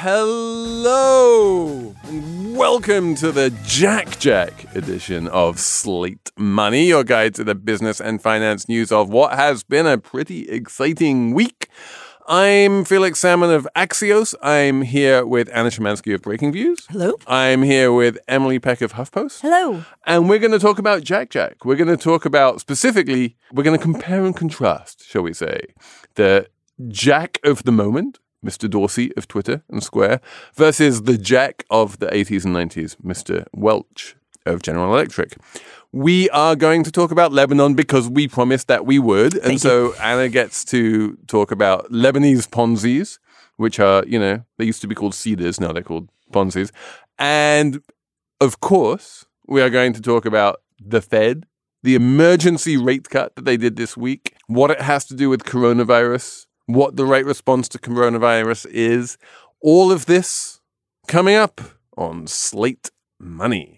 Hello and welcome to the Jack Jack edition of Slate Money, your guide to the business and finance news of what has been a pretty exciting week. I'm Felix Salmon of Axios. I'm here with Anna Szymanski of Breaking Views. Hello. I'm here with Emily Peck of HuffPost. Hello. And we're going to talk about Jack Jack. We're going to talk about specifically, we're going to compare and contrast, shall we say, the Jack of the moment, Mr. Dorsey of Twitter and Square, versus the Jack of the 80s and 90s, Mr. Welch of General Electric. We are going to talk about Lebanon because we promised that we would. And Thank so Anna gets to talk about Lebanese Ponzi's, which are, you know, they used to be called cedars, now they're called Ponzi's. And of course, we are going to talk about the Fed, the emergency rate cut that they did this week, what it has to do with coronavirus, what the right response to coronavirus is. All of this coming up on Slate Money.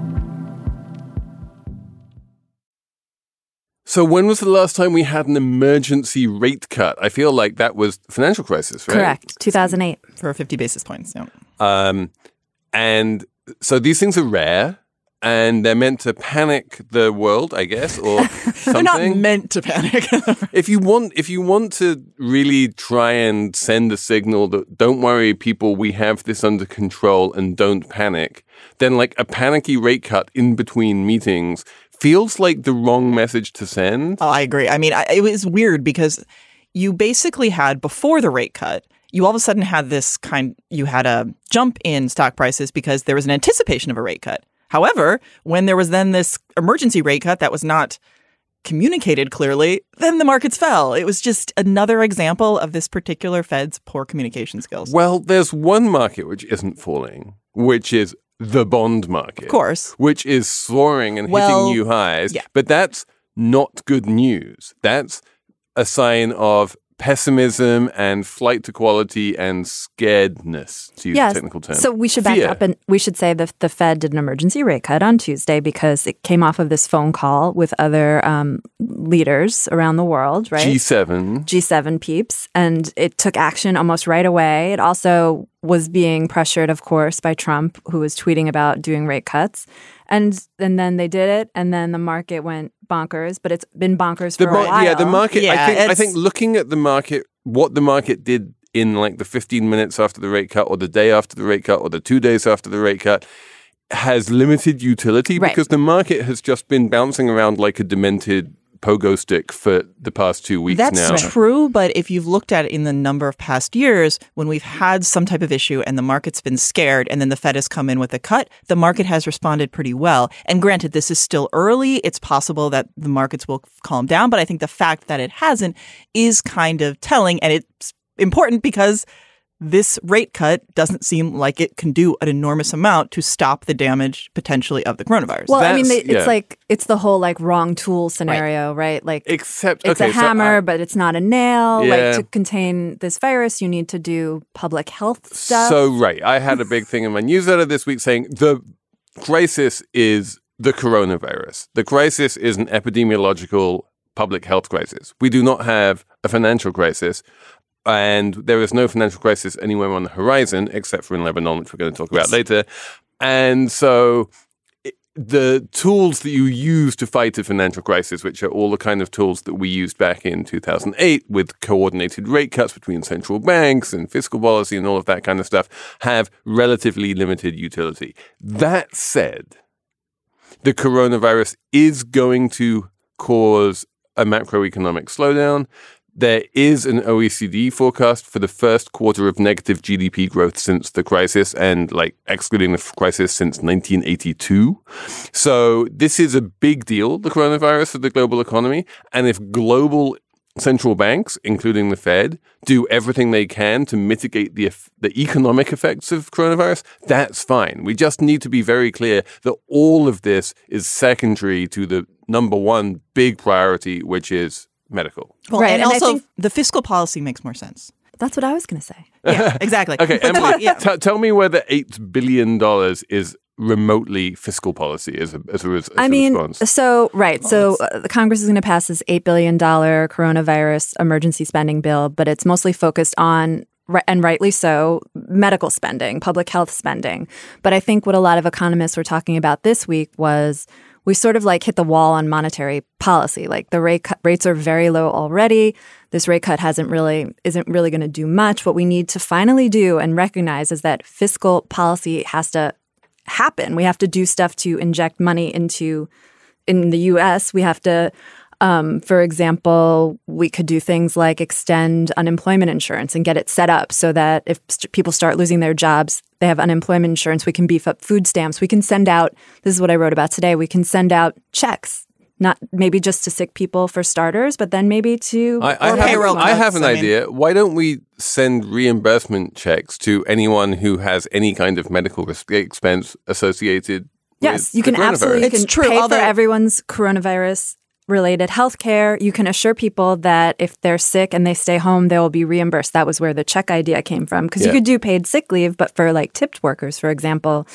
So when was the last time we had an emergency rate cut? I feel like that was financial crisis, right? Correct. 2008. for 50 basis points. Yeah. Um, and so these things are rare and they're meant to panic the world, I guess, or something. They're not meant to panic. if you want if you want to really try and send a signal that don't worry people we have this under control and don't panic then like a panicky rate cut in between meetings feels like the wrong message to send oh, I agree. I mean, I, it was weird because you basically had before the rate cut, you all of a sudden had this kind, you had a jump in stock prices because there was an anticipation of a rate cut. However, when there was then this emergency rate cut that was not communicated clearly, then the markets fell. It was just another example of this particular Fed's poor communication skills. well there's one market which isn't falling which is the bond market Of course. which is soaring and Well, hitting new highs yeah. but that's not good news that's a sign of pessimism and flight to quality and scaredness to use Yes. a technical term So we should back Fear. up and we should say that the Fed did an emergency rate cut on Tuesday because it came off of this phone call with other um, leaders around the world, right? G7 G7 peeps, and it took action almost right away. It also was being pressured, of course, by Trump, who was tweeting about doing rate cuts. And and then they did it, and then the market went bonkers. But it's been bonkers for the a while. yeah the market I think I think looking at the market what the market did in like the 15 minutes after the rate cut or the day after the rate cut or the 2 days after the rate cut has limited utility Right. because the market has just been bouncing around like a demented pogo stick for the past 2 weeks That's now. true, but if you've looked at it in the number of past years, when we've had some type of issue and the market's been scared and then the Fed has come in with a cut, the market has responded pretty well. And granted, this is still early. It's possible that the markets will calm down, but I think the fact that it hasn't is kind of telling and it's important because this rate cut doesn't seem like it can do an enormous amount to stop the damage potentially of the coronavirus. Well, I mean, they, it's yeah. like it's the whole like wrong tool scenario, right? Like Except it's okay, a so hammer, I- but it's not a nail. Yeah. Like to contain this virus, you need to do public health stuff. So right, I had a big thing in my newsletter this week saying the crisis is the coronavirus. The crisis is an epidemiological public health crisis. We do not have a financial crisis. And there is no financial crisis anywhere on the horizon except for in Lebanon, which we're going to talk about later. And so, the tools that you use to fight a financial crisis, which are all the kind of tools that we used back in 2008 with coordinated rate cuts between central banks and fiscal policy and all of that kind of stuff, have relatively limited utility. That said, the coronavirus is going to cause a macroeconomic slowdown. There is an OECD forecast for the first quarter of negative GDP growth since the crisis and like excluding the crisis since 1982. So this is a big deal, the coronavirus for the global economy. And if global central banks, including the Fed, do everything they can to mitigate the the economic effects of coronavirus, that's fine. We just need to be very clear that all of this is secondary to the number one big priority, which is medical. Well, Right, and, and I also think- the fiscal policy makes more sense. That's what I was going to say. Yeah, exactly. Okay, But Emily, talk- yeah. t- tell me whether eight billion dollars is remotely fiscal policy as a as a, res- as I a mean, response. so right. so uh, the Congress is going to pass this eight billion dollar coronavirus emergency spending bill, but it's mostly focused on and rightly so medical spending, public health spending. But I think what a lot of economists were talking about this week was we sort of like hit the wall on monetary policy. Like the rate cut, rates are very low already. This rate cut hasn't really isn't really going to do much. What we need to finally do and recognize is that fiscal policy has to happen. We have to do stuff to inject money into in the US. We have to um, for example, we could do things like extend unemployment insurance and get it set up so that if st- people start losing their jobs, they have unemployment insurance. We can beef up food stamps. We can send out, this is what I wrote about today, we can send out checks, not maybe just to sick people for starters, but then maybe to. I, I or have, payroll I have an I mean- idea. Why don't we send reimbursement checks to anyone who has any kind of medical ris- expense associated? Yes, you can absolutely coronavirus? you It's can true, pay although- for everyone's coronavirus related health care. You can assure people that if they're sick and they stay home, they will be reimbursed. That was where the check idea came from. Because Yeah. you could do paid sick leave, but for like tipped workers, for example,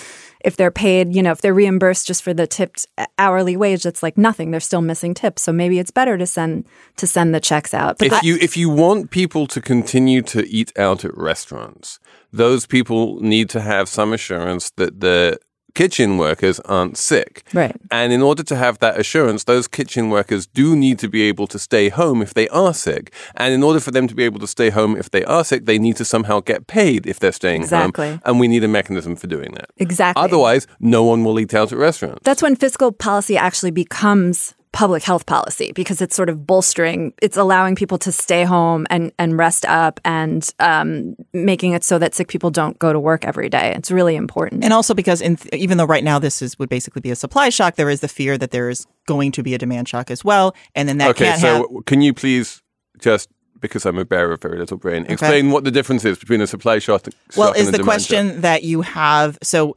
if they're paid, you know, if they're reimbursed just for the tipped uh, hourly wage, that's like nothing. They're still missing tips. So maybe it's better to send to send the checks out. But if you if you want people to continue to eat out at restaurants, those people need to have some assurance that the kitchen workers aren't sick. Right. And in order to have that assurance, those kitchen workers do need to be able to stay home if they are sick. And in order for them to be able to stay home if they are sick, they need to somehow get paid if they're staying Exactly. home. And we need a mechanism for doing that. exactly. Otherwise, no one will eat out at restaurants. That's when fiscal policy actually becomes public health policy because it's sort of bolstering, it's allowing people to stay home and, and rest up and um, making it so that sick people don't go to work every day. It's really important. And also because in th- even though right now this is would basically be a supply shock, there is the fear that there is going to be a demand shock as well, and then that okay, can't so have. can you please just because I'm a bearer of very little brain, explain what the difference is between a supply shock, Well, shock and is a the demand question shock? that you have so.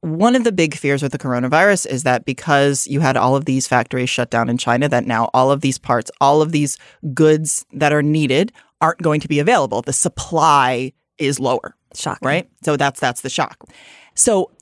One of the big fears with the coronavirus is that because you had all of these factories shut down in China, that now all of these parts, all of these goods that are needed aren't going to be available. The supply is lower. Shock. right? So that's that's the shock. So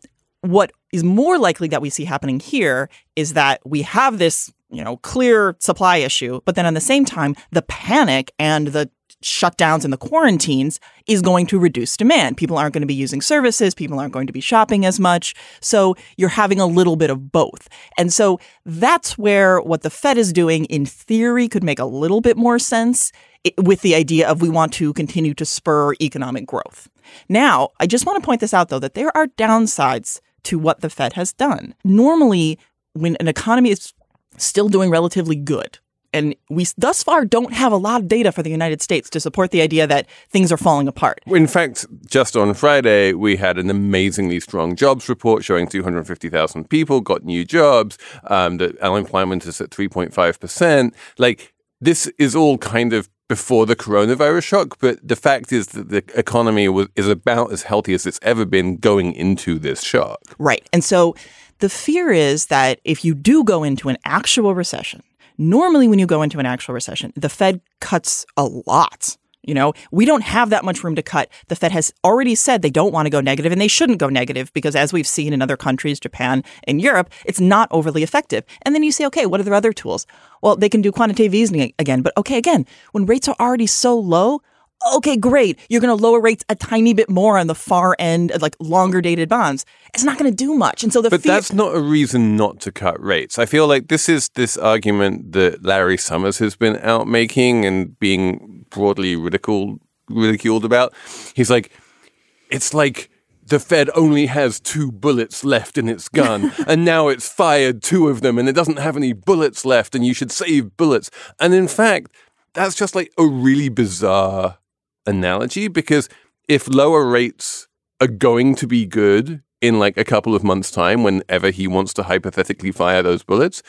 what is more likely that we see happening here is that we have this, you know, clear supply issue, but then at the same time, the panic and the shutdowns and the quarantines is going to reduce demand. People aren't going to be using services, people aren't going to be shopping as much. So you're having a little bit of both. And so that's where what the Fed is doing in theory could make a little bit more sense with the idea of we want to continue to spur economic growth. Now, I just want to point this out though that there are downsides to what the Fed has done. Normally, when an economy is still doing relatively good, and we thus far don't have a lot of data for the United States to support the idea that things are falling apart. In fact, just on Friday, we had an amazingly strong jobs report showing 250,000 people got new jobs. Um, that unemployment is at 3.5%. Like, this is all kind of before the coronavirus shock, but the fact is that the economy was, is about as healthy as it's ever been going into this shock. Right. And so the fear is that if you do go into an actual recession, normally when you go into an actual recession, the Fed cuts a lot. You know, we don't have that much room to cut. The Fed has already said they don't want to go negative and they shouldn't go negative because as we've seen in other countries, Japan and Europe, it's not overly effective. And then you say, okay, what are their other tools? Well, they can do quantitative easing again, but okay, again, when rates are already so low, okay, great. You're going to lower rates a tiny bit more on the far end, of like longer dated bonds. It's not going to do much. And so the But fear- that's not a reason not to cut rates. I feel like this is this argument that Larry Summers has been out making and being broadly ridiculed ridiculed about. He's like, it's like the Fed only has two bullets left in its gun, and now it's fired two of them, and it doesn't have any bullets left, and you should save bullets. And in fact, that's just like a really bizarre analogy because if lower rates are going to be good in like a couple of months' time, whenever he wants to hypothetically fire those bullets,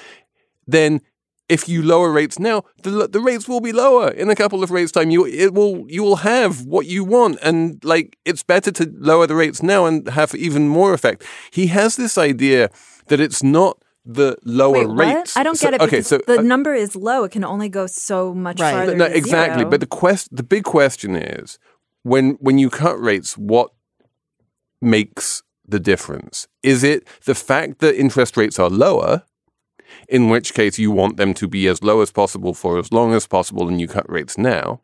then if you lower rates now, the the rates will be lower in a couple of rates time. You it will you will have what you want, and like it's better to lower the rates now and have even more effect. He has this idea that it's not the lower Wait, rates. what? I don't So- get it. Okay, so the uh, number is low. It can only go so much Right. farther. no, to exactly. zero. But the quest, the big question is when when you cut rates, what makes the difference? Is it the fact that interest rates are lower, in which case you want them to be as low as possible for as long as possible, and you cut rates now?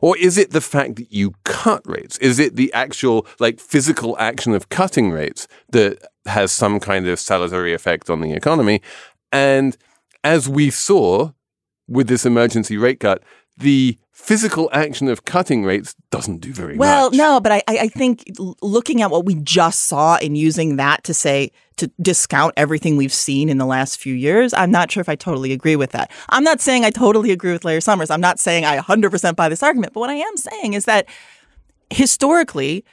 Or is it the fact that you cut rates? Is it the actual like physical action of cutting rates that has some kind of salutary effect on the economy? And as we saw with this emergency rate cut, the physical action of cutting rates doesn't do very Well, much. no, but I, I I think looking at what we just saw and using that to say to discount everything we've seen in the last few years, I'm not sure if I totally agree with that. I'm not saying I totally agree with Larry Summers. I'm not saying I 100% buy this argument. But what I am saying is that historically,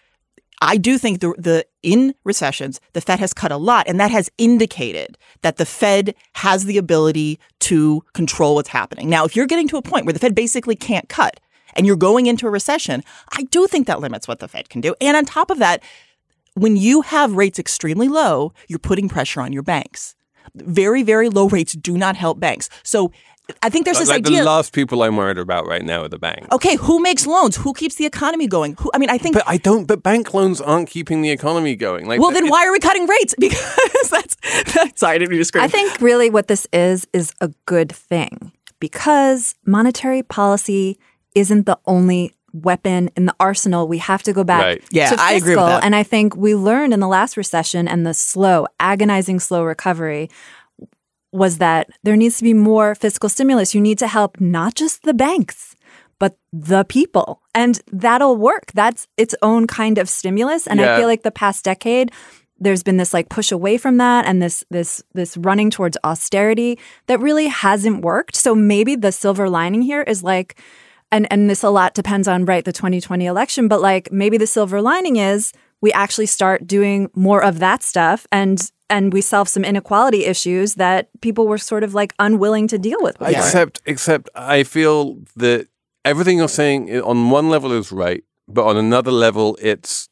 I do think the, the in recessions, the Fed has cut a lot, and that has indicated that the Fed has the ability to control what's happening. Now, if you're getting to a point where the Fed basically can't cut and you're going into a recession, I do think that limits what the Fed can do. And on top of that, when you have rates extremely low, you're putting pressure on your banks. Very, very low rates do not help banks. So I think there's this like idea. the last people I'm worried about right now are the banks. okay, who makes loans? Who keeps the economy going? Who? I mean, I think But I don't. But bank loans aren't keeping the economy going. Like, Well, then it- why are we cutting rates? Because that's, that's sorry, I didn't mean to scream. I think really what this is is a good thing because monetary policy isn't the only weapon in the arsenal. We have to go back Right. Yeah, to fiscal. I agree with that. And I think we learned in the last recession and the slow, agonizing slow recovery was that there needs to be more fiscal stimulus. You need to help not just the banks, but the people. And that'll work. That's its own kind of stimulus. And Yeah. I feel like the past decade, there's been this like push away from that and this this this running towards austerity that really hasn't worked. So maybe the silver lining here is like and and this a lot depends on right the 2020 election, but like maybe the silver lining is we actually start doing more of that stuff and and we solve some inequality issues that people were sort of like unwilling to deal with. before. Except, except I feel that everything you're saying on one level is right, but on another level, it's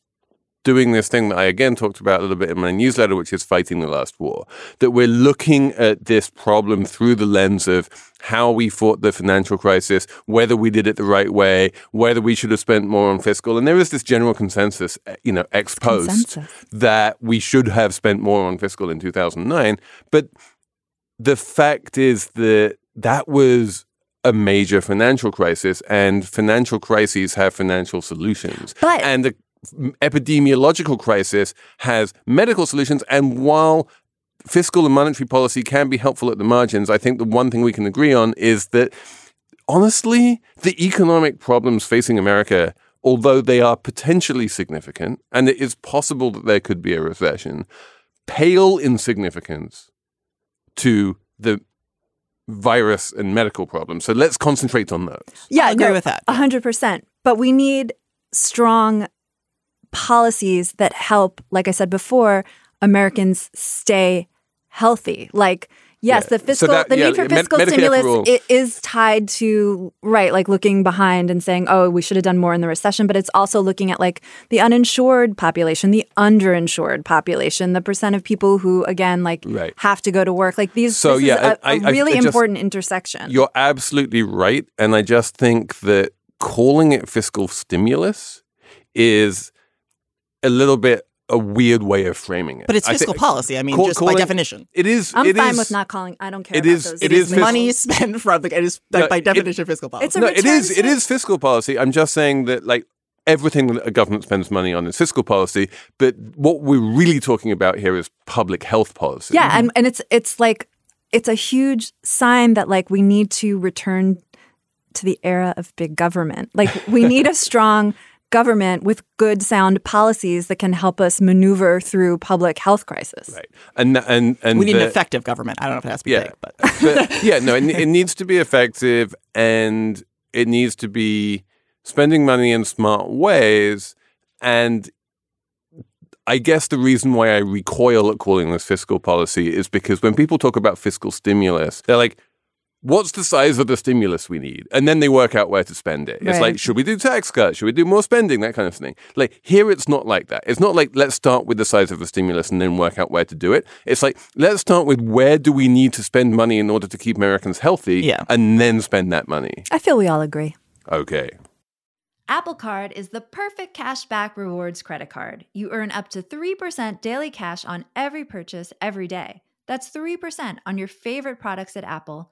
doing this thing that I again talked about a little bit in my newsletter, which is fighting the last war. That we're looking at this problem through the lens of how we fought the financial crisis, whether we did it the right way, whether we should have spent more on fiscal. And there is this general consensus, eh, you know, ex post, consensus. that we should have spent more on fiscal in 2009. But the fact is that that was a major financial crisis, and financial crises have financial solutions. But- and the epidemiological crisis has medical solutions. And while fiscal and monetary policy can be helpful at the margins, I think the one thing we can agree on is that honestly, the economic problems facing America, although they are potentially significant, and it is possible that there could be a recession, pale in significance to the virus and medical problems. So let's concentrate on those. yeah, I agree no, with that. A hundred percent. But we need strong policies that help, like I said before, Americans stay healthy. Like, yes, Yeah. the So fiscal, that- the yeah, need for fiscal stimulus it is tied to right, like looking behind and saying, oh, we should have done more in the recession. But it's also looking at like the uninsured population, the underinsured population, the percent of people who, again, like Right. have to go to work. Like these, So, yeah, is a, I- a I- really I just- important intersection. You're absolutely right. And I just think that calling it fiscal stimulus is a little bit a weird way of framing it. But it's I fiscal policy. I mean, call- just by definition. It is. I'm it fine is- with not calling. I don't care. it about is- Those. it It is is fiscal- Money spent from the it is No, by it- definition fiscal policy. It's a no, it return is. It to- is fiscal policy. I'm just saying that like everything that a government spends money on is fiscal policy. But what we're really talking about here is public health policy. Yeah, mm-hmm. and and it's it's like it's a huge sign that like we need to return to the era of big government. Like we need a strong government with good sound policies that can help us maneuver through public health crisis. Right. And and and we need the- an effective government. I don't know if it has to be Yeah. big, but but yeah, no, it, it needs to be effective and it needs to be spending money in smart ways. And I guess the reason why I recoil at calling this fiscal policy is because when people talk about fiscal stimulus, they're like, What's the size of the stimulus we need? And then they work out where to spend it. It's like, should we do tax cuts? Should we do more spending? That kind of thing. Like here, it's not like that. It's not like let's start with the size of the stimulus and then work out where to do it. It's like let's start with where do we need to spend money in order to keep Americans healthy, Yeah. and then spend that money. I feel we all agree. Okay. Apple Card is the perfect cashback rewards credit card. You earn up to 3% daily cash on every purchase every day. That's 3% on your favorite products at Apple,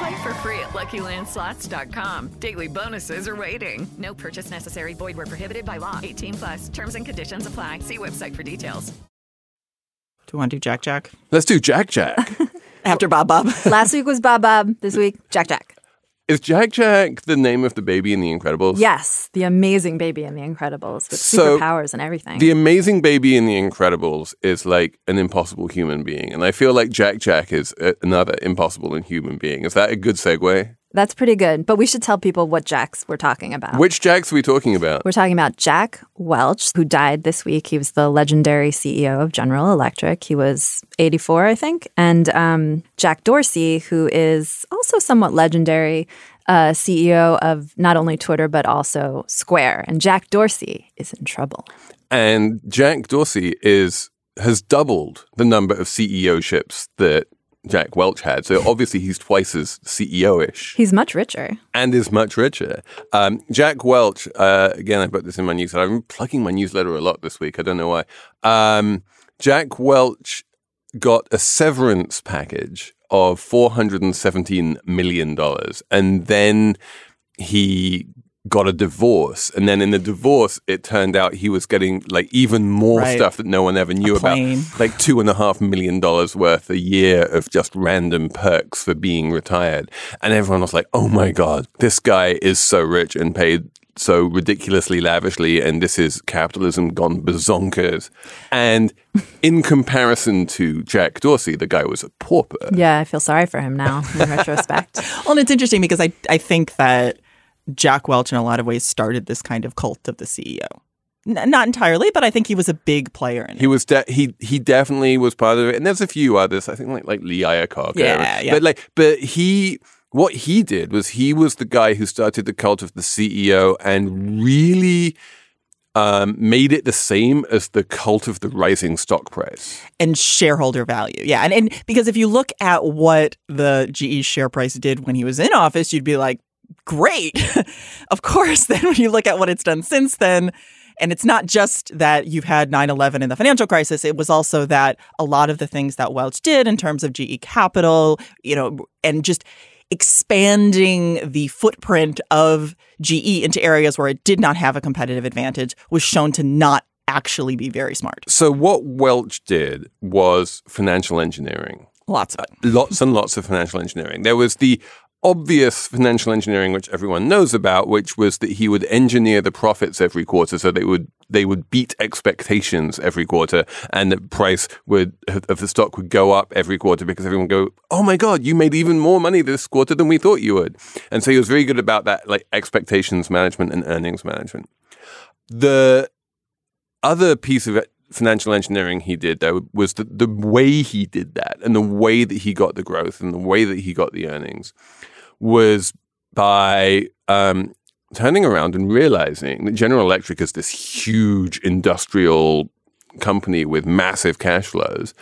Play for free at LuckyLandSlots.com. Daily bonuses are waiting. No purchase necessary. Void where prohibited by law. 18 plus. Terms and conditions apply. See website for details. do you want to do Jack Jack Let's do Jack Jack. after Bob Bob? Last week was Bob Bob. This week, Jack Jack. Is Jack Jack the name of the baby in The Incredibles? Yes, the amazing baby in The Incredibles with So, superpowers and everything. The amazing baby in The Incredibles is like an impossible human being. And I feel like Jack Jack is a- another impossible and human being. Is that a good segue? That's pretty good. But we should tell people what Jacks we're talking about. Which Jacks are we talking about? We're talking about Jack Welch, who died this week. He was the legendary CEO of General Electric. He was 84, I think. And um, Jack Dorsey, who is also somewhat legendary, uh, CEO of not only Twitter, but also Square. And Jack Dorsey is in trouble. And Jack Dorsey is has doubled the number of CEO-ships that Jack Welch had. So obviously he's twice as CEO-ish. He's much richer. and is much richer. Um, Jack Welch, uh, again, I put this in my newsletter. I'm plugging my newsletter a lot this week. I don't know why. Um, Jack Welch got a severance package of $417 million. And then he got a divorce. And then in the divorce, it turned out he was getting like even more Right. stuff that no one ever knew about. Like two and a half million dollars worth a year of just random perks for being retired. And everyone was like, oh my God, this guy is so rich and paid so ridiculously lavishly. And this is capitalism gone bazonkers. And in comparison to Jack Dorsey, the guy was a pauper. Yeah, I feel sorry for him now in retrospect. Well, and it's interesting because I, I think that Jack Welch, in a lot of ways, started this kind of cult of the CEO. N- not entirely, but I think he was a big player in it. He was de- he he definitely was part of it, and there's a few others. I think like like Lee Iacocca. Yeah, yeah. But like, but he what he did was he was the guy who started the cult of the CEO and really um, made it the same as the cult of the rising stock price. and shareholder value. Yeah. And, and because if you look at what the GE share price did when he was in office, you'd be like, great. of course. Then when you look at what it's done since then, and it's not just that you've had 9 11 and the financial crisis, it was also that a lot of the things that Welch did in terms of GE capital, you know, and just expanding the footprint of GE into areas where it did not have a competitive advantage was shown to not actually be very smart. So what Welch did was financial engineering. Lots of it. lots and lots of financial engineering. There was the obvious financial engineering which everyone knows about which was that he would engineer the profits every quarter so they would they would beat expectations every quarter and the price would of the stock would go up every quarter because everyone would go oh my god you made even more money this quarter than we thought you would. And so he was very good about that like expectations management and earnings management. The other piece of financial engineering he did though was the, the way he did that and the way that he got the growth and the way that he got the earnings was by um, turning around and realizing that General Electric is this huge industrial company with massive cash flows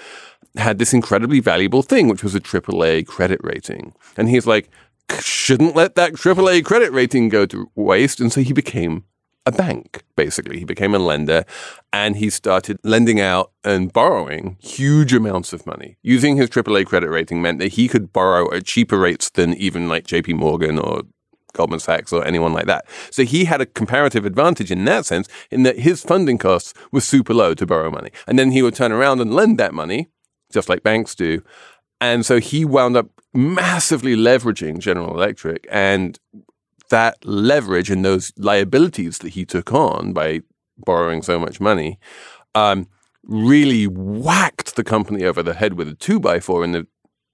had this incredibly valuable thing, which was a AAA credit rating. And he's like, shouldn't let that AAA credit rating go to waste. And so he became a bank, basically. He became a lender and he started lending out and borrowing huge amounts of money. Using his AAA credit rating meant that he could borrow at cheaper rates than even like JP Morgan or Goldman Sachs or anyone like that. So he had a comparative advantage in that sense, in that his funding costs were super low to borrow money. And then he would turn around and lend that money, just like banks do. And so he wound up massively leveraging General Electric and that leverage and those liabilities that he took on by borrowing so much money um, really whacked the company over the head with a two by four in the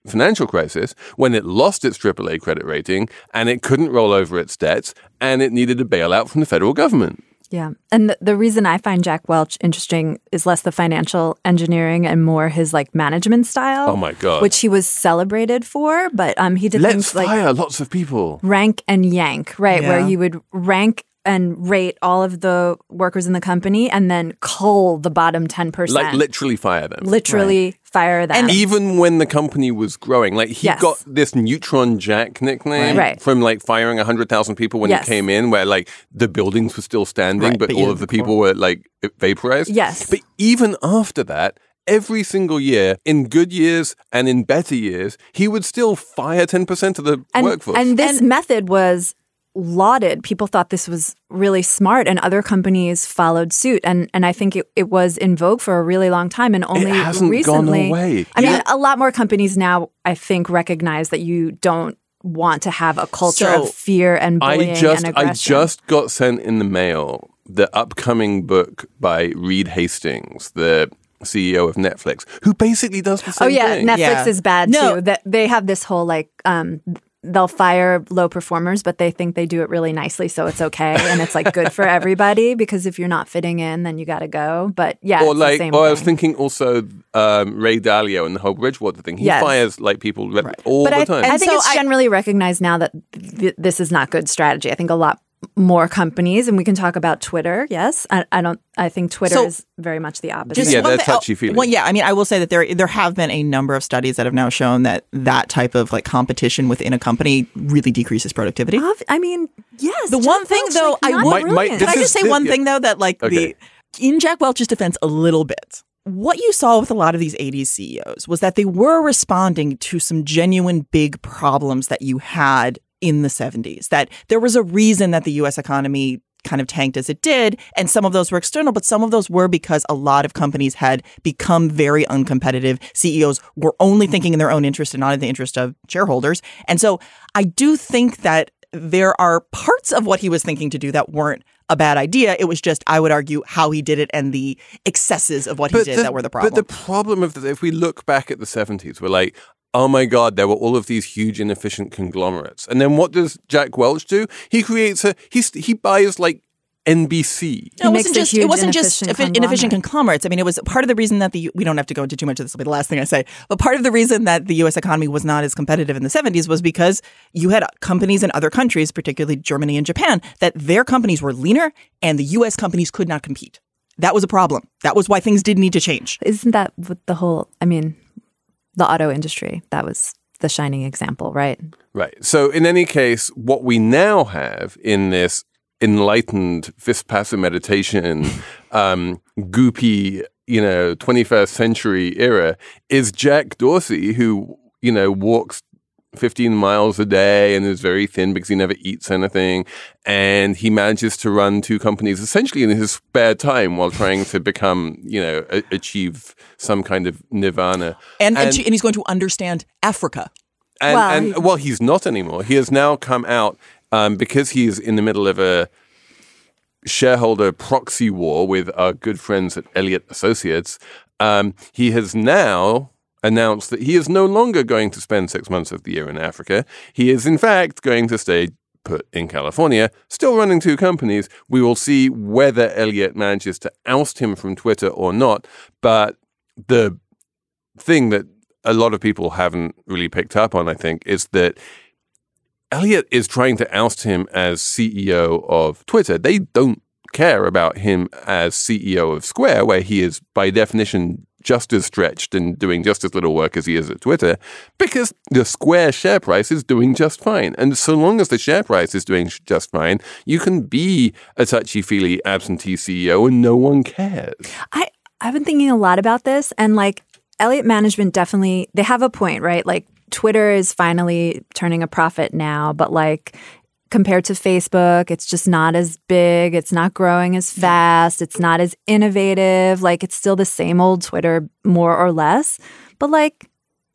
financial crisis when it lost its AAA credit rating and it couldn't roll over its debts and it needed a bailout from the federal government. Yeah. And the, the reason I find Jack Welch interesting is less the financial engineering and more his like management style. Oh my God. Which he was celebrated for, but um he did Let's things like fire lots of people. rank and yank, right? Where Yeah. you would rank and rate all of the workers in the company and then cull the bottom 10%. Like literally fire them. literally fire them. And even when the company was growing, like he Yes. got this Neutron Jack nickname Right. from like firing 100,000 people when Yes. he came in, where like the buildings were still standing, Right, but, but all of the people were like vaporized. Yes. But even after that, every single year, in good years and in better years, he would still fire 10% of the and, workforce. and this method was lauded. People thought this was really smart and other companies followed suit. And and I think it, it was in vogue for a really long time and only hasn't gone recently. away. I mean, a lot more companies now I think recognize that you don't want to have a culture So, of fear and bullying I just and I just got sent in the mail the upcoming book by Reed Hastings, the CEO of Netflix, who basically does the same Oh yeah, thing. Netflix Yeah. is bad No. too. That they have this whole like um they'll fire low performers, but they think they do it really nicely, so it's okay and it's like good for everybody because if you're not fitting in, then you got to go. But yeah, or it's the like, same or I was thinking also um, Ray Dalio and the whole Bridgewater thing. He Yes. fires like people re- all but the I, time. I think so it's I- generally recognized now that th- this is not good strategy. I think a lot more companies, and we can talk about Twitter. Yes, I, I don't. I think Twitter So- is very much the opposite. Just Yeah, one they're thing- oh, touchy-feely. Well, yeah, I mean, I will say that there there have been a number of studies that have now shown that that type of like competition within a company really decreases productivity. Ob- I mean, yes. The Jack one thing, Welch, though, like, I would- Might- might- brilliant. this Can I just say the- one yeah. thing though that like Okay. the in Jack Welch's defense a little bit. What you saw with a lot of these 80s CEOs was that they were responding to some genuine big problems that you had in the 70s. That there was a reason that the US economy kind of tanked as it did, and some of those were external, but some of those were because a lot of companies had become very uncompetitive. CEOs were only thinking in their own interest and not in the interest of shareholders. And so I do think that there are parts of what he was thinking to do that weren't a bad idea. It was just, I would argue, how he did it and the excesses of what he did that were the problem. But the problem of the, if we look back at the seventies, we're like, oh my god, there were all of these huge inefficient conglomerates, and then what does Jack Welch do? He creates a he he buys like NBC. No, it wasn't just it wasn't just inefficient inefficient conglomerates. I mean, it was part of the reason that the we don't have to go into too much of this. Will be the last thing I say. But part of the reason that the U.S. economy was not as competitive in the '70s was because you had companies in other countries, particularly Germany and Japan, that their companies were leaner and the U.S. companies could not compete. That was a problem. That was why things did need to change. Isn't that what the whole? I mean, the auto industry. That was the shining example, right? Right. So in any case, what we now have in this enlightened Vipassana meditation, um, goopy, you know, 21st century era is Jack Dorsey, who, you know, walks 15 miles a day and is very thin because he never eats anything. And he manages to run two companies essentially in his spare time while trying to become, you know, a- achieve some kind of nirvana. And and, and he's going to understand Africa. And, Well, and well, he's not anymore. He has now come out um, because he's in the middle of a shareholder proxy war with our good friends at Elliott Associates. Um, he has now announced that he is no longer going to spend six months of the year in Africa. He is, in fact, going to stay put in California, still running two companies. We will see whether Elliott manages to oust him from Twitter or not. But the thing that a lot of people haven't really picked up on, I think, is that Elliott is trying to oust him as CEO of Twitter. They don't care about him as CEO of Square, where he is by definition just as stretched and doing just as little work as he is at Twitter, because the Square share price is doing just fine. And so long as the share price is doing just fine, you can be a touchy feely absentee CEO and no one cares. I I've been thinking a lot about this and like Elliott Management definitely they have a point, right? Like Twitter is finally turning a profit now, but like compared to Facebook, it's just not as big, it's not growing as fast, it's not as innovative, like it's still the same old Twitter more or less. But like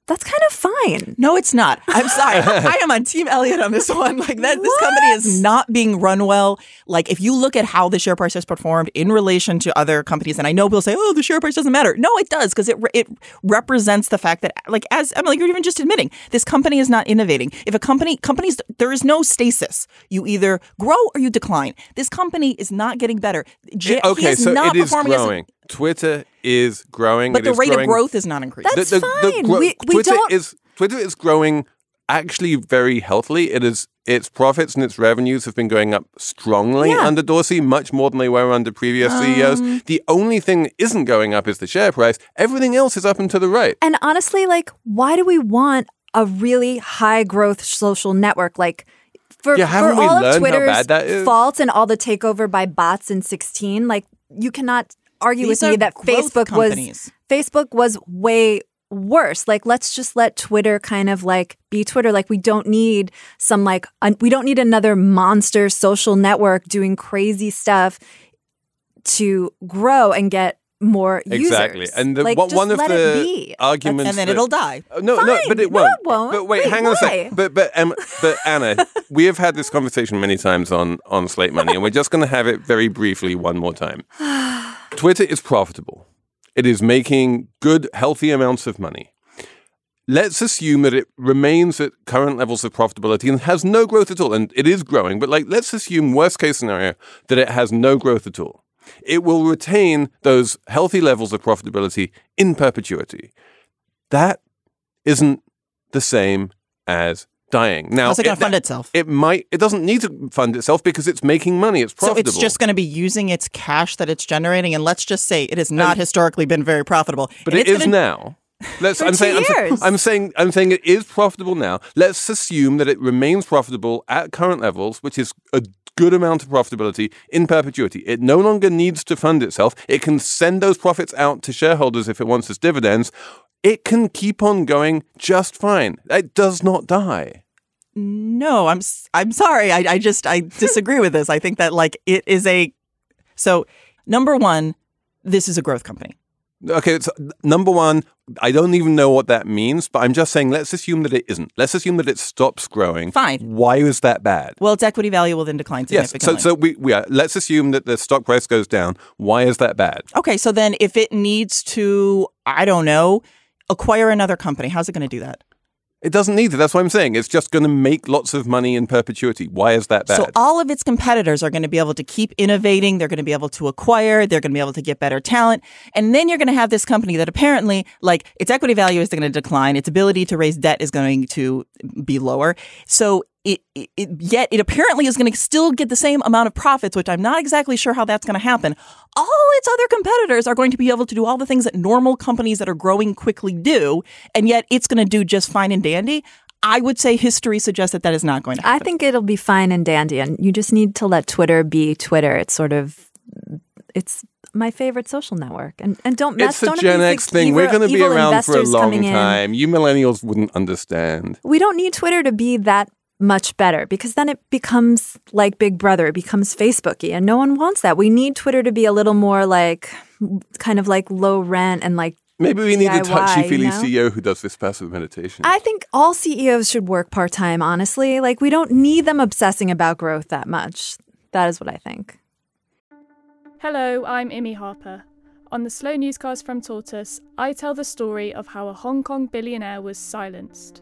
that's kind of fine. No, it's not. I'm sorry. I am on Team Elliott on this one. Like that, this company is not being run well. Like if you look at how the share price has performed in relation to other companies, and I know people say, "Oh, the share price doesn't matter." No, it does because it re- it represents the fact that, like, as Emily, you're even just admitting, this company is not innovating. If a company companies there is no stasis. You either grow or you decline. This company is not getting better. J- he okay, is so not it is performing as a- growing. Twitter is growing. but It the rate growing. of growth is not increasing. That's fine. We- we Twitter don't- is Twitter is growing actually very healthily. It is its profits and its revenues have been going up strongly Yeah. under Dorsey, much more than they were under previous Um, CEOs. The only thing that isn't going up is the share price. Everything else is up and to the right. And honestly, like, why do we want a really high growth social network? Like, for, Yeah, for all of Twitter's faults and all the takeover by bots in 16, like, you cannot argue These with me that growth Facebook companies. was Facebook was way worse. Like, let's just let Twitter kind of like be Twitter. Like, we don't need some like un- we don't need another monster social network doing crazy stuff to grow and get more Exactly. users. And the, like, one, just one of let the arguments and then that- it'll die. Uh, No, no, but it won't. it won't. But wait, Wait, hang on a sec. But but um, but Anna, we have had this conversation many times on on Slate Money, and we're just going to have it very briefly one more time. Twitter is profitable. It is making good, healthy amounts of money. Let's assume that it remains at current levels of profitability and has no growth at all. And it is growing, but like, let's assume worst case scenario that it has no growth at all. It will retain those healthy levels of profitability in perpetuity. That isn't the same as dying. Now, How's it going to fund itself? It might. It doesn't need to fund itself because it's making money. It's profitable. So it's just going to be using its cash that it's generating, and let's just say it has not historically been very profitable. But And it's gonna- now. Let's. I'm saying. I'm, sa- I'm saying. I'm saying it is profitable now. Let's assume that it remains profitable at current levels, which is a good amount of profitability in perpetuity. It no longer needs to fund itself. It can send those profits out to shareholders if it wants as dividends. It can keep on going just fine. It does not die. No, I'm I'm sorry. I, I just I disagree with this. I think that like it is a so number one, this is a growth company. Okay, it's number one. I don't even know what that means, but I'm just saying. Let's assume that it isn't. Let's assume that it stops growing. Fine. Why is that bad? Well, its equity value will then decline significantly. Yes. So, so we, we are, let's assume that the stock price goes down. Why is that bad? okay, so then if it needs to, I don't know, acquire another company, how's it going to do that? It doesn't need to. That's what I'm saying. It's just going to make lots of money in perpetuity. Why is that bad? So all of its competitors are going to be able to keep innovating. They're going to be able to acquire. They're going to be able to get better talent. And then you're going to have this company that apparently, like, its equity value is going to decline. Its ability to raise debt is going to be lower. So it, it, it yet it apparently is going to still get the same amount of profits, which I'm not exactly sure how that's going to happen. All its other competitors are going to be able to do all the things that normal companies that are growing quickly do, and yet it's going to do just fine and dandy. I would say history suggests that that is not going to happen. I think it'll be fine and dandy, and you just need to let Twitter be Twitter. It's sort of, it's my favorite social network, and and don't mess. it's a don't have Gen X thing. evil- We're going to be around for a long coming in. time. You millennials wouldn't understand. We don't need Twitter to be that much better because then it becomes like Big Brother. It becomes Facebooky, and no one wants that. We need Twitter to be a little more like, kind of like low rent and like Maybe we need a touchy feely you know? CEO who does this passive meditation. I think all CEOs should work part time, honestly. Like, we don't need them obsessing about growth that much. That is what I think. Hello, I'm Imi Harper. On the Slow Newscast from Tortoise, I tell the story of how a Hong Kong billionaire was silenced.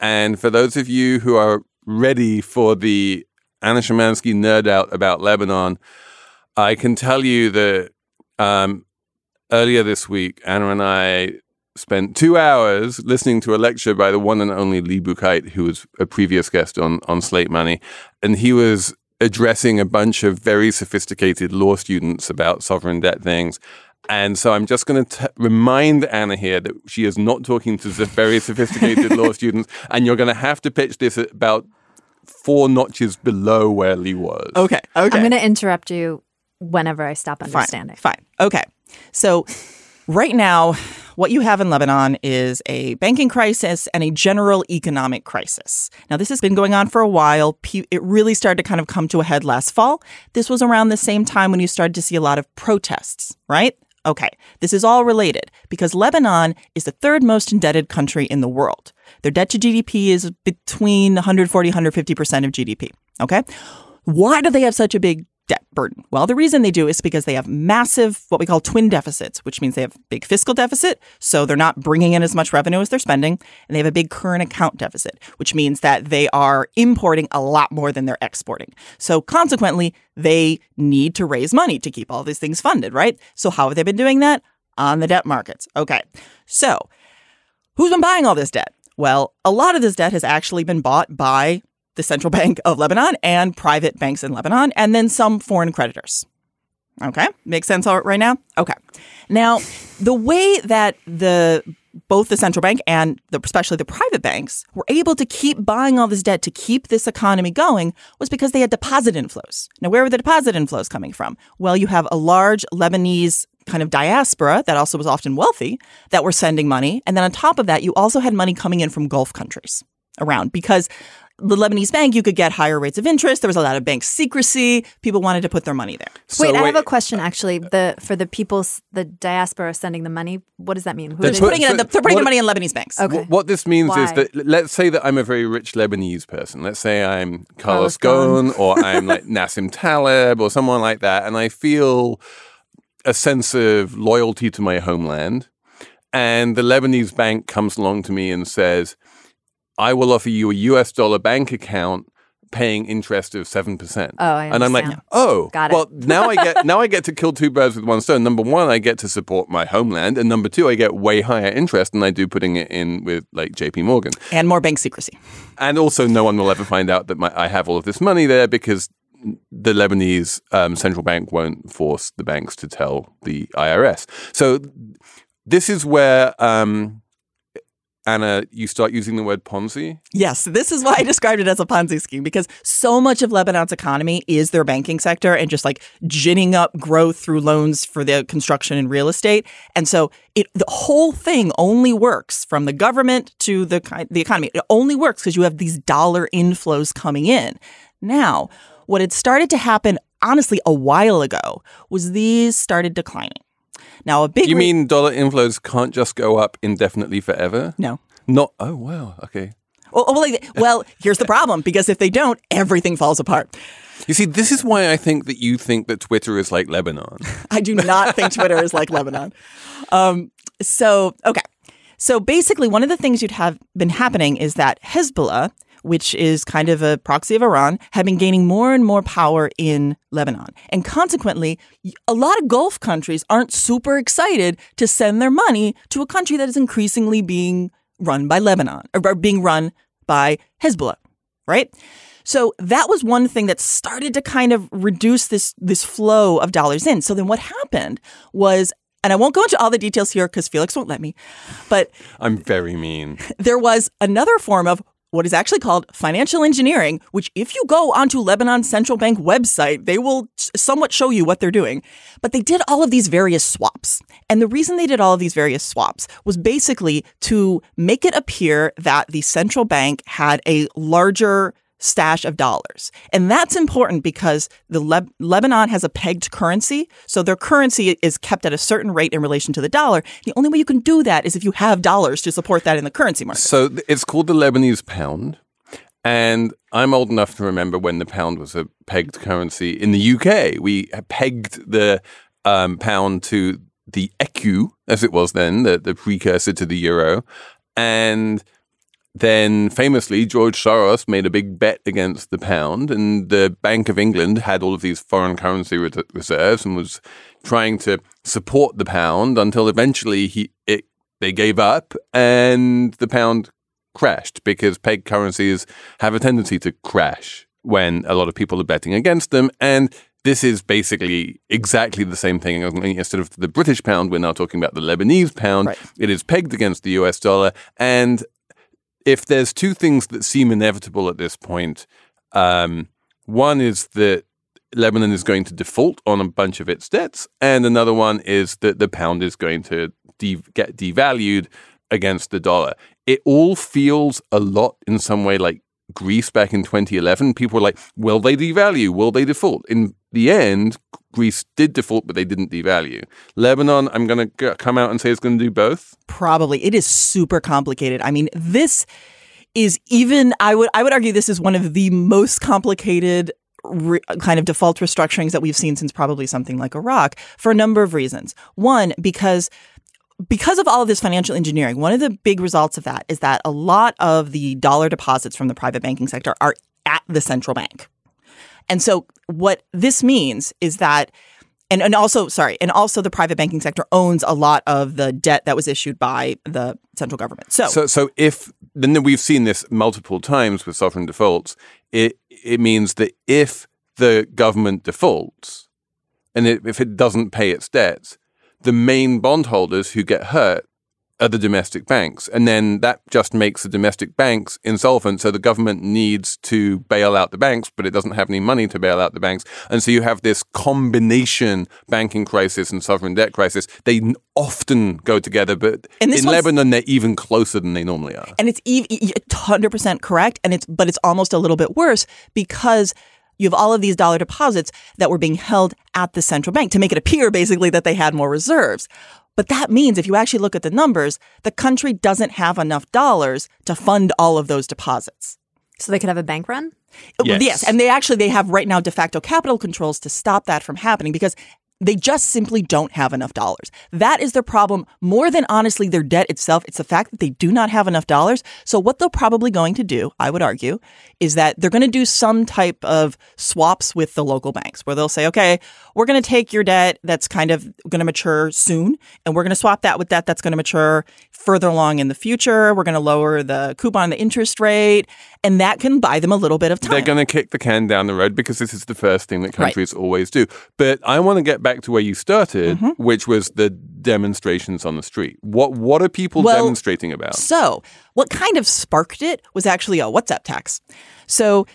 And for those of you who are ready for the Anna Szymanski nerd out about Lebanon, I can tell you that um, earlier this week, Anna and I spent two hours listening to a lecture by the one and only Lee Buchheit, who was a previous guest on, on Slate Money. And he was addressing a bunch of very sophisticated law students about sovereign debt things. And so I'm just going to remind Anna here that she is not talking to the very sophisticated law students, and you're going to have to pitch this at about four notches below where Lee was. Okay. Okay. I'm going to interrupt you whenever I stop understanding. Fine. Okay. So, right now, what you have in Lebanon is a banking crisis and a general economic crisis. Now, this has been going on for a while. It really started to kind of come to a head last fall. This was around the same time when you started to see a lot of protests, right? Okay, this is all related because Lebanon is the third most indebted country in the world. Their debt to GDP is between 140 150% of GDP. Okay? Why do they have such a big debt burden? Well, the reason they do is because they have massive, what we call twin deficits, which means they have a big fiscal deficit, so they're not bringing in as much revenue as they're spending, and they have a big current account deficit, which means that they are importing a lot more than they're exporting. So consequently, they need to raise money to keep all these things funded, right? So how have they been doing that? On the debt markets. Okay. So who's been buying all this debt? Well, a lot of this debt has actually been bought by the Central Bank of Lebanon and private banks in Lebanon, and then some foreign creditors. Okay, makes sense right now. Okay, now the way that the both the central bank and the, especially the private banks were able to keep buying all this debt to keep this economy going was because they had deposit inflows. Now, where were the deposit inflows coming from? Well, you have a large Lebanese kind of diaspora that also was often wealthy that were sending money, and then on top of that, you also had money coming in from Gulf countries around because the Lebanese bank, you could get higher rates of interest. There was a lot of bank secrecy. People wanted to put their money there. wait, I have a question actually. The for the people, the diaspora sending the money. What does that mean? Who They're put- Putting it in the, they're putting what- the money in Lebanese banks. Okay. Wh- What this means is that let's say that I'm a very rich Lebanese person. Let's say I'm Carlos Carlos Ghosn or I'm like Nassim Taleb or someone like that, and I feel a sense of loyalty to my homeland. And the Lebanese bank comes along to me and says, "I will offer you a U.S. dollar bank account." Paying interest of seven percent, Oh, I understand. and I'm like, oh, Got it. well, now I get now I get to kill two birds with one stone. Number one, I get to support my homeland, and number two, I get way higher interest than I do putting it in with like J.P. Morgan. And more bank secrecy. And also, no one will ever find out that my, I have all of this money there because the Lebanese um, central bank won't force the banks to tell the IRS. So this is where um, Anna, uh, you start using the word Ponzi. Yes, this is why I described it as a Ponzi scheme because so much of Lebanon's economy is their banking sector and just like ginning up growth through loans for the construction and real estate. And so it the whole thing only works from the government to the the economy. It only works because you have these dollar inflows coming in. Now, what had started to happen honestly a while ago was these started declining. Now, a big You re- mean dollar inflows can't just go up indefinitely forever? no. Not. Oh wow. Okay. Well, well, well, here's the problem because if they don't, everything falls apart. You see, this is why I think that you think that Twitter is like Lebanon. I do not think Twitter is like Lebanon. Um, so, okay. So basically, one of the things you'd have been happening is that Hezbollah, which is kind of a proxy of Iran, have been gaining more and more power in Lebanon. And consequently, a lot of Gulf countries aren't super excited to send their money to a country that is increasingly being run by Lebanon or being run by Hezbollah, right? So that was one thing that started to kind of reduce this this flow of dollars in. So then what happened was And I won't go into all the details here because Felix won't let me. But I'm very mean. there was another form of what is actually called financial engineering, which if you go onto Lebanon's central bank website, they will somewhat show you what they're doing. But they did all of these various swaps. And the reason they did all of these various swaps was basically to make it appear that the central bank had a larger stash of dollars. And that's important because the Leb- Lebanon has a pegged currency. So their currency is kept at a certain rate in relation to the dollar. The only way you can do that is if you have dollars to support that in the currency market. So it's called the Lebanese pound. And I'm old enough to remember when the pound was a pegged currency in the UK. We pegged the um, pound to the ECU, as it was then, the, the precursor to the euro. And then famously, George Soros made a big bet against the pound, and the Bank of England had all of these foreign currency re- reserves and was trying to support the pound until eventually he it, they gave up and the pound crashed because peg currencies have a tendency to crash when a lot of people are betting against them and this is basically exactly the same thing. Instead of the British pound, we're now talking about the Lebanese pound. Right. It is pegged against the US dollar. And if there's two things that seem inevitable at this point, um, one is that Lebanon is going to default on a bunch of its debts, and another one is that the pound is going to de- get devalued against the dollar. It all feels a lot in some way like Greece back in 2011. People were like, will they devalue? Will they default? In the end, Greece did default, but they didn't devalue. Lebanon, I'm going to come out and say it's going to do both. Probably. It is super complicated. I mean, this is even I would I would argue this is one of the most complicated re- kind of default restructurings that we've seen since probably something like Iraq for a number of reasons. One, because because of all of this financial engineering, one of the big results of that is that a lot of the dollar deposits from the private banking sector are at the central bank. And so what this means is that and, and also sorry and also the private banking sector owns a lot of the debt that was issued by the central government so so, so if then we've seen this multiple times with sovereign defaults it it means that if the government defaults and it, if it doesn't pay its debts the main bondholders who get hurt are the domestic banks. And then that just makes the domestic banks insolvent. So the government needs to bail out the banks, but it doesn't have any money to bail out the banks. And so you have this combination banking crisis and sovereign debt crisis. They often go together, but in Lebanon, they're even closer than they normally are. And it's 100% correct. And it's, but it's almost a little bit worse because you have all of these dollar deposits that were being held at the central bank to make it appear basically that they had more reserves. But that means if you actually look at the numbers, the country doesn't have enough dollars to fund all of those deposits. So they could have a bank run? Yes. yes. And they actually they have right now de facto capital controls to stop that from happening because they just simply don't have enough dollars. That is their problem more than honestly their debt itself. It's the fact that they do not have enough dollars. So what they're probably going to do, I would argue, is that they're going to do some type of swaps with the local banks where they'll say, okay, we're going to take your debt that's kind of going to mature soon and we're going to swap that with debt that's going to mature further along in the future. We're going to lower the coupon, the interest rate, and that can buy them a little bit of time. They're going to kick the can down the road because this is the first thing that countries right. always do. But I want to get back to where you started, mm-hmm. which was the demonstrations on the street. What what are people well, demonstrating about? So, what kind of sparked it was actually a WhatsApp tax. So,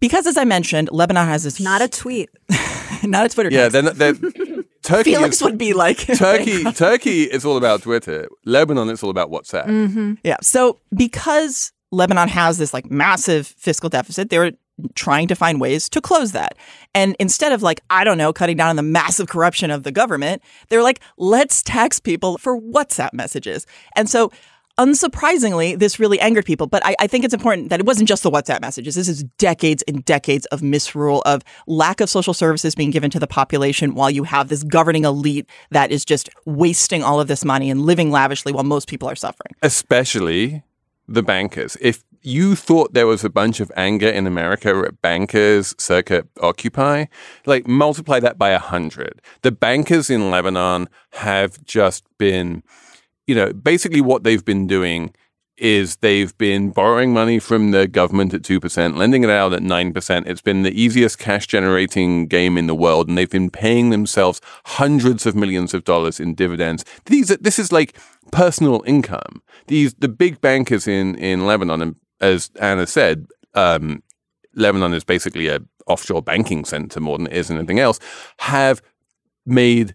because as I mentioned, Lebanon has this not a tweet, not a Twitter. Yeah, text. they're, they're Turkey Felix is, would be like Turkey. Turkey is all about Twitter. Lebanon it's all about WhatsApp. Mm-hmm. Yeah. So because Lebanon has this like massive fiscal deficit, they were trying to find ways to close that. And instead of like, I don't know, cutting down on the massive corruption of the government, they're like, let's tax people for WhatsApp messages. And so unsurprisingly, this really angered people. But I, I, think it's important that it wasn't just the WhatsApp messages. This is decades and decades of misrule, of lack of social services being given to the population while you have this governing elite that is just wasting all of this money and living lavishly while most people are suffering. Especially the bankers. If you thought there was a bunch of anger in America at bankers circa Occupy, like multiply that by a hundred. The bankers in Lebanon have just been you know, basically what they've been doing is they've been borrowing money from the government at 2%, lending it out at 9%. It's been the easiest cash generating game in the world, and they've been paying themselves hundreds of millions of dollars in dividends. These this is like personal income. These the big bankers in in Lebanon, and as Anna said, um, Lebanon is basically a offshore banking center more than it is anything else. Have made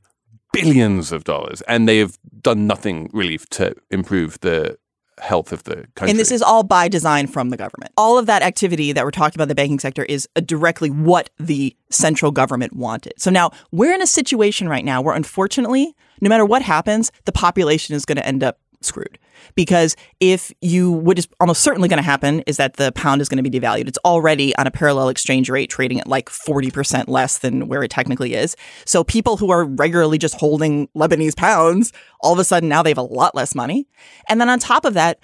billions of dollars, and they have done nothing really to improve the health of the country. And this is all by design from the government. All of that activity that we're talking about the banking sector is uh, directly what the central government wanted. So now we're in a situation right now where unfortunately, no matter what happens, the population is going to end up screwed. Because if you, what is almost certainly going to happen is that the pound is going to be devalued. It's already on a parallel exchange rate, trading at like 40% less than where it technically is. So people who are regularly just holding Lebanese pounds, all of a sudden now they have a lot less money. And then on top of that,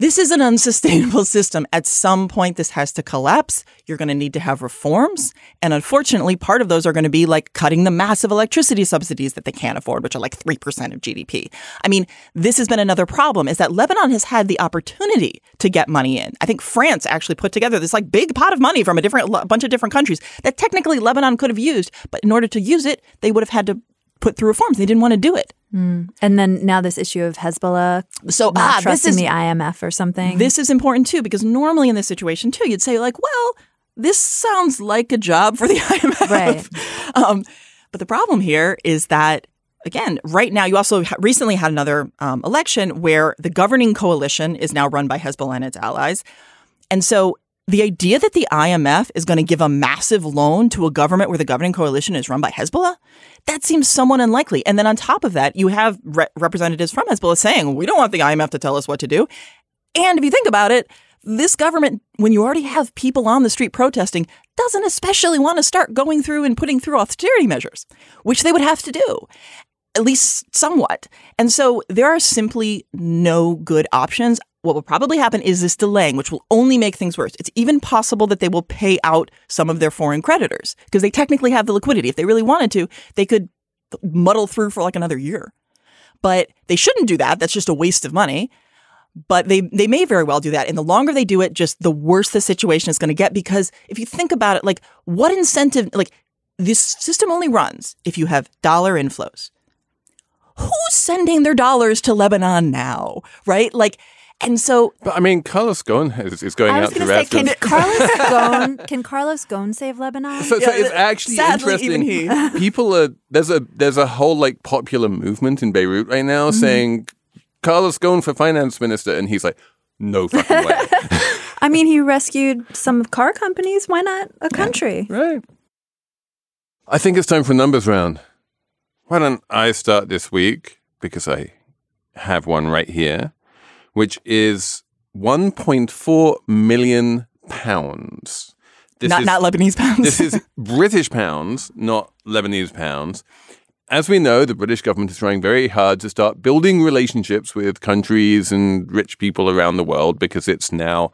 this is an unsustainable system. At some point, this has to collapse. You're going to need to have reforms. And unfortunately, part of those are going to be like cutting the massive electricity subsidies that they can't afford, which are like 3% of GDP. I mean, this has been another problem is that Lebanon has had the opportunity to get money in. I think France actually put together this like big pot of money from a different a bunch of different countries that technically Lebanon could have used. But in order to use it, they would have had to put through reforms. They didn't want to do it. Mm. And then now this issue of Hezbollah so ah, trusting this is, the IMF or something. This is important too because normally in this situation too, you'd say like, well, this sounds like a job for the IMF. Right. um, but the problem here is that again, right now you also recently had another um, election where the governing coalition is now run by Hezbollah and its allies, and so the idea that the IMF is going to give a massive loan to a government where the governing coalition is run by Hezbollah, that seems somewhat unlikely. And then on top of that, you have re- representatives from Hezbollah saying, we don't want the IMF to tell us what to do. And if you think about it, this government, when you already have people on the street protesting, doesn't especially want to start going through and putting through austerity measures, which they would have to do, at least somewhat. And so there are simply no good options what will probably happen is this delaying, which will only make things worse. It's even possible that they will pay out some of their foreign creditors because they technically have the liquidity. If they really wanted to, they could muddle through for like another year. But they shouldn't do that. That's just a waste of money. But they they may very well do that. And the longer they do it, just the worse the situation is going to get because if you think about it, like what incentive like this system only runs if you have dollar inflows. Who's sending their dollars to Lebanon now? Right? Like and so, but I mean, Carlos Ghosn is, is going I was out to say, can. Carlos Ghosn can Carlos Ghosn save Lebanon? So, so it's actually sadly, interesting. even he. People are there's a there's a whole like popular movement in Beirut right now Mm-hmm. saying Carlos Ghosn for finance minister, and he's like, no fucking way. I mean, he rescued some car companies. Why not a country? right. I think it's time for numbers round. Why don't I start this week because I have one right here, which is 1.4 million pounds. This not is- not Lebanese pounds. this is British pounds, not Lebanese pounds. As we know, the British government is trying very hard to start building relationships with countries and rich people around the world because it's now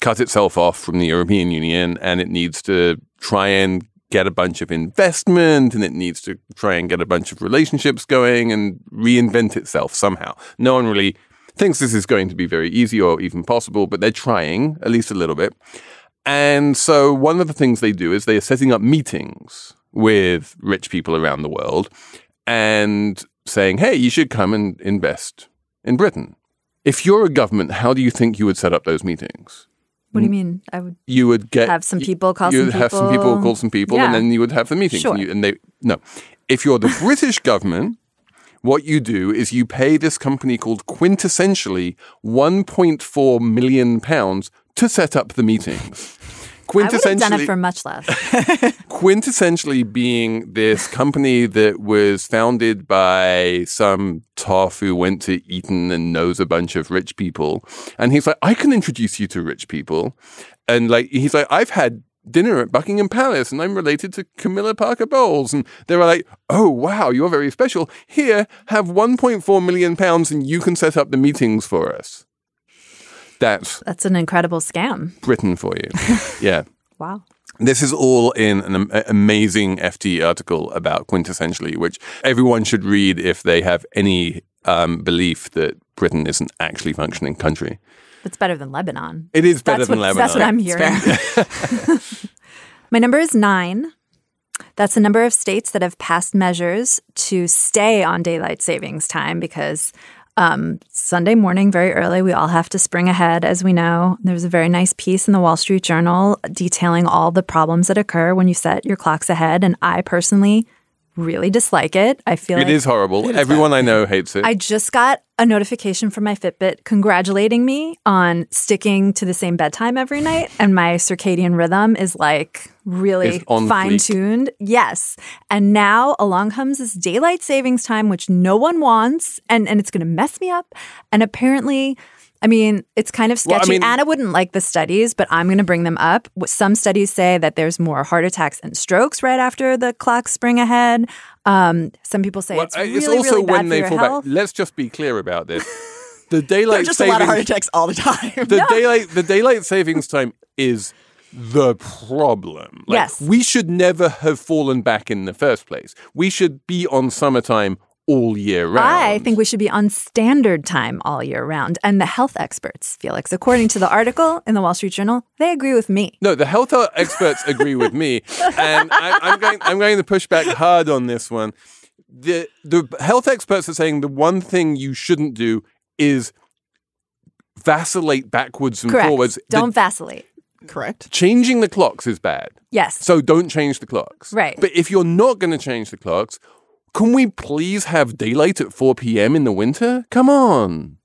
cut itself off from the European Union and it needs to try and get a bunch of investment and it needs to try and get a bunch of relationships going and reinvent itself somehow. No one really thinks this is going to be very easy or even possible, but they're trying at least a little bit. And so one of the things they do is they are setting up meetings with rich people around the world and saying, hey, you should come and invest in Britain. If you're a government, how do you think you would set up those meetings? What do you mean? I would You would get have some people call You'd some have some people people. call some people, Yeah. and then you would have the meetings. Sure. And, you, and they no. If you're the British government, what you do is you pay this company called quintessentially 1.4 million pounds to set up the meetings. I would have done Quintessentially, it for much less. quintessentially being this company that was founded by some toff who went to Eton and knows a bunch of rich people. And he's like, I can introduce you to rich people. And like, he's like, I've had dinner at Buckingham Palace and I'm related to Camilla Parker Bowles. And they were like, oh, wow, you're very special. Here, have 1.4 million pounds and you can set up the meetings for us. That's That's an incredible scam. Britain for you. yeah. Wow. This is all in an amazing FT article about quintessentially, which everyone should read if they have any um, belief that Britain is an actually functioning country. It's better than Lebanon. It is better That's than what- Lebanon. That's what I'm hearing. My number is nine. That's the number of states that have passed measures to stay on daylight savings time because um, Sunday morning, very early, we all have to spring ahead, as we know. There was a very nice piece in the Wall Street Journal detailing all the problems that occur when you set your clocks ahead. And I personally really dislike it. I feel It like is horrible. Everyone I know hates it. I just got a notification from my Fitbit congratulating me on sticking to the same bedtime every night. And my circadian rhythm is like really Is on fleek. fine tuned. Yes. And now along comes this daylight savings time, which no one wants. And, and it's going to mess me up. And apparently, I mean, it's kind of Well, I sketchy. mean- Anna wouldn't like the studies, but I'm going to bring them up. Some studies say that there's more heart attacks and strokes right after the clocks spring ahead. Um, some people say Well, it's uh, really, also really bad when for they your fall health. back. Let's just be clear about this. The daylight just savings a lot of heart attacks all the time. the daylight the daylight savings time is the problem. Like, Yes. we should never have fallen back in the first place. We should be on summertime all year round. I think we should be on standard time all year round. And the health experts, Felix, according to the article in the Wall Street Journal, they agree with me. No, the health experts agree with me, and I, I'm going. I'm going to push back hard on this one. The the health experts are saying the one thing you shouldn't do is vacillate backwards and Correct. forwards. Don't vacillate. Correct. changing the clocks is bad. Yes. So don't change the clocks. Right. But if you're not going to change the clocks, can we please have daylight at 4 p.m. in the winter? Come on.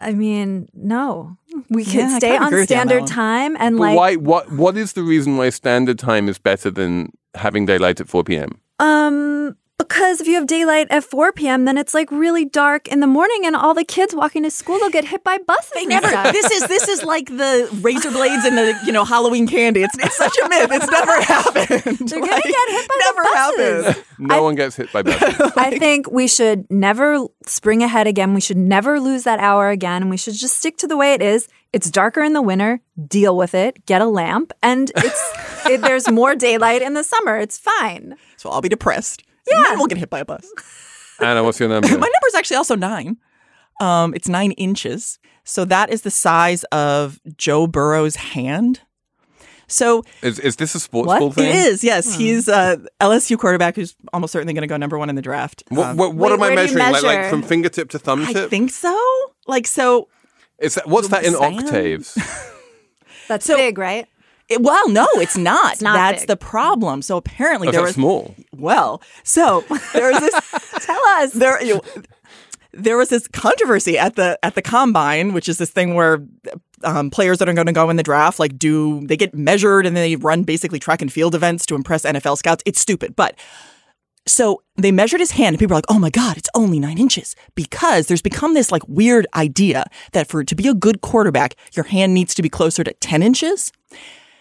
I mean, no. We could Yeah, stay on agree with you on standard time and But like why? What? What is the reason why standard time is better than having daylight at 4 p.m.? um because if you have daylight at 4 p.m., then it's like really dark in the morning, and all the kids walking to school will get hit by buses. They and never. stuff. This is this is like the razor blades and the you know Halloween candy. It's it's such a myth. It's never happened. They're gonna get hit by never the buses. happened. No one gets hit by buses. I think we should never spring ahead again. We should never lose that hour again. And we should just stick to the way it is. It's darker in the winter. Deal with it. Get a lamp, and it's it, there's more daylight in the summer. It's fine. So I'll be depressed. Yeah, and then we'll get hit by a bus. Anna, what's your number? My number is actually also nine. Um, it's nine inches. So that is the size of Joe Burrow's hand. So is, is this a sports What? ball thing? it is, yes. He's uh, LSU quarterback who's almost certainly going to go number one in the draft. What, Um, what, what Wait, am I where do you measuring? Like, like from fingertip to thumb I think so. Like so. Is that, what's that in Sand? octaves? That's So- big, right? It, well, no, it's not. It's not That's big. the problem. So apparently Oh, there that's was small. Well. So there was this. Tell us. there you there was this controversy at the at the combine, which is this thing where um, players that are going to go in the draft like do they get measured and they run basically track and field events to impress NFL scouts. It's stupid, but so they measured his hand and people are like, oh my God, it's only nine inches. Because there's become this like weird idea that for to be a good quarterback, your hand needs to be closer to 10 inches.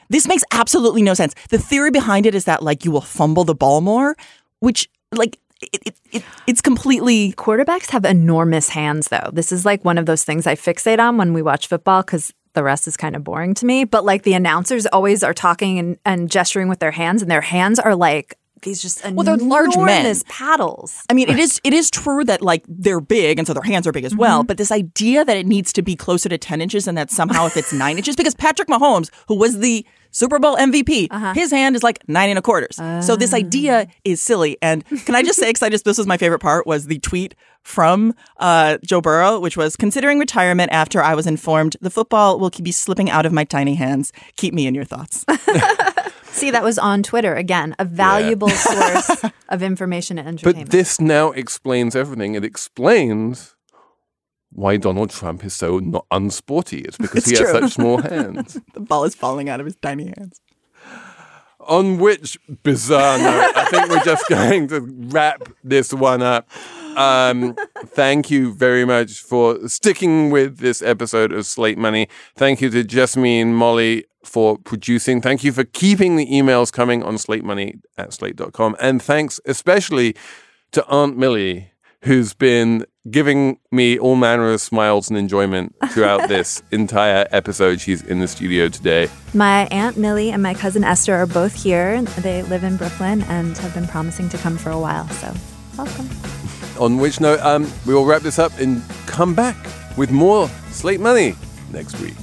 This makes absolutely no sense. The theory behind it is that like you will fumble the ball more, which like it, it, it it's completely Quarterbacks have enormous hands, though. This is like one of those things I fixate on when we watch football because the rest is kind of boring to me. But like the announcers always are talking and, and gesturing with their hands, and their hands are like these just Well, they're large men. paddles. I mean, it is it is true that like they're big and so their hands are big as well. Mm-hmm. But this idea that it needs to be closer to ten inches and that somehow if it's nine inches, because Patrick Mahomes, who was the Super Bowl MVP, Uh-huh. his hand is like nine and a quarters. so this Ah. idea is silly. And can I just say, because I just this was my favorite part was the tweet from uh, Joe Burrow, which was considering retirement after I was informed the football will keep be slipping out of my tiny hands. Keep me in your thoughts. See, that was on Twitter again, a valuable source of information and entertainment. But this now explains everything. It explains why Donald Trump is so not unsporty. It's because It's he has such small hands. the ball is falling out of his tiny hands. On which bizarre note, I think we're just going to wrap this one up. Um, thank you very much for sticking with this episode of Slate Money. Thank you to Jasmine Molly for producing. Thank you for keeping the emails coming on slate money at slate.com. And thanks especially to Aunt Millie, who's been giving me all manner of smiles and enjoyment throughout this entire episode. She's in the studio today. My Aunt Millie and my cousin Esther are both here. They live in Brooklyn and have been promising to come for a while. So, welcome. On which note, um, we will wrap this up and come back with more Slate Money next week.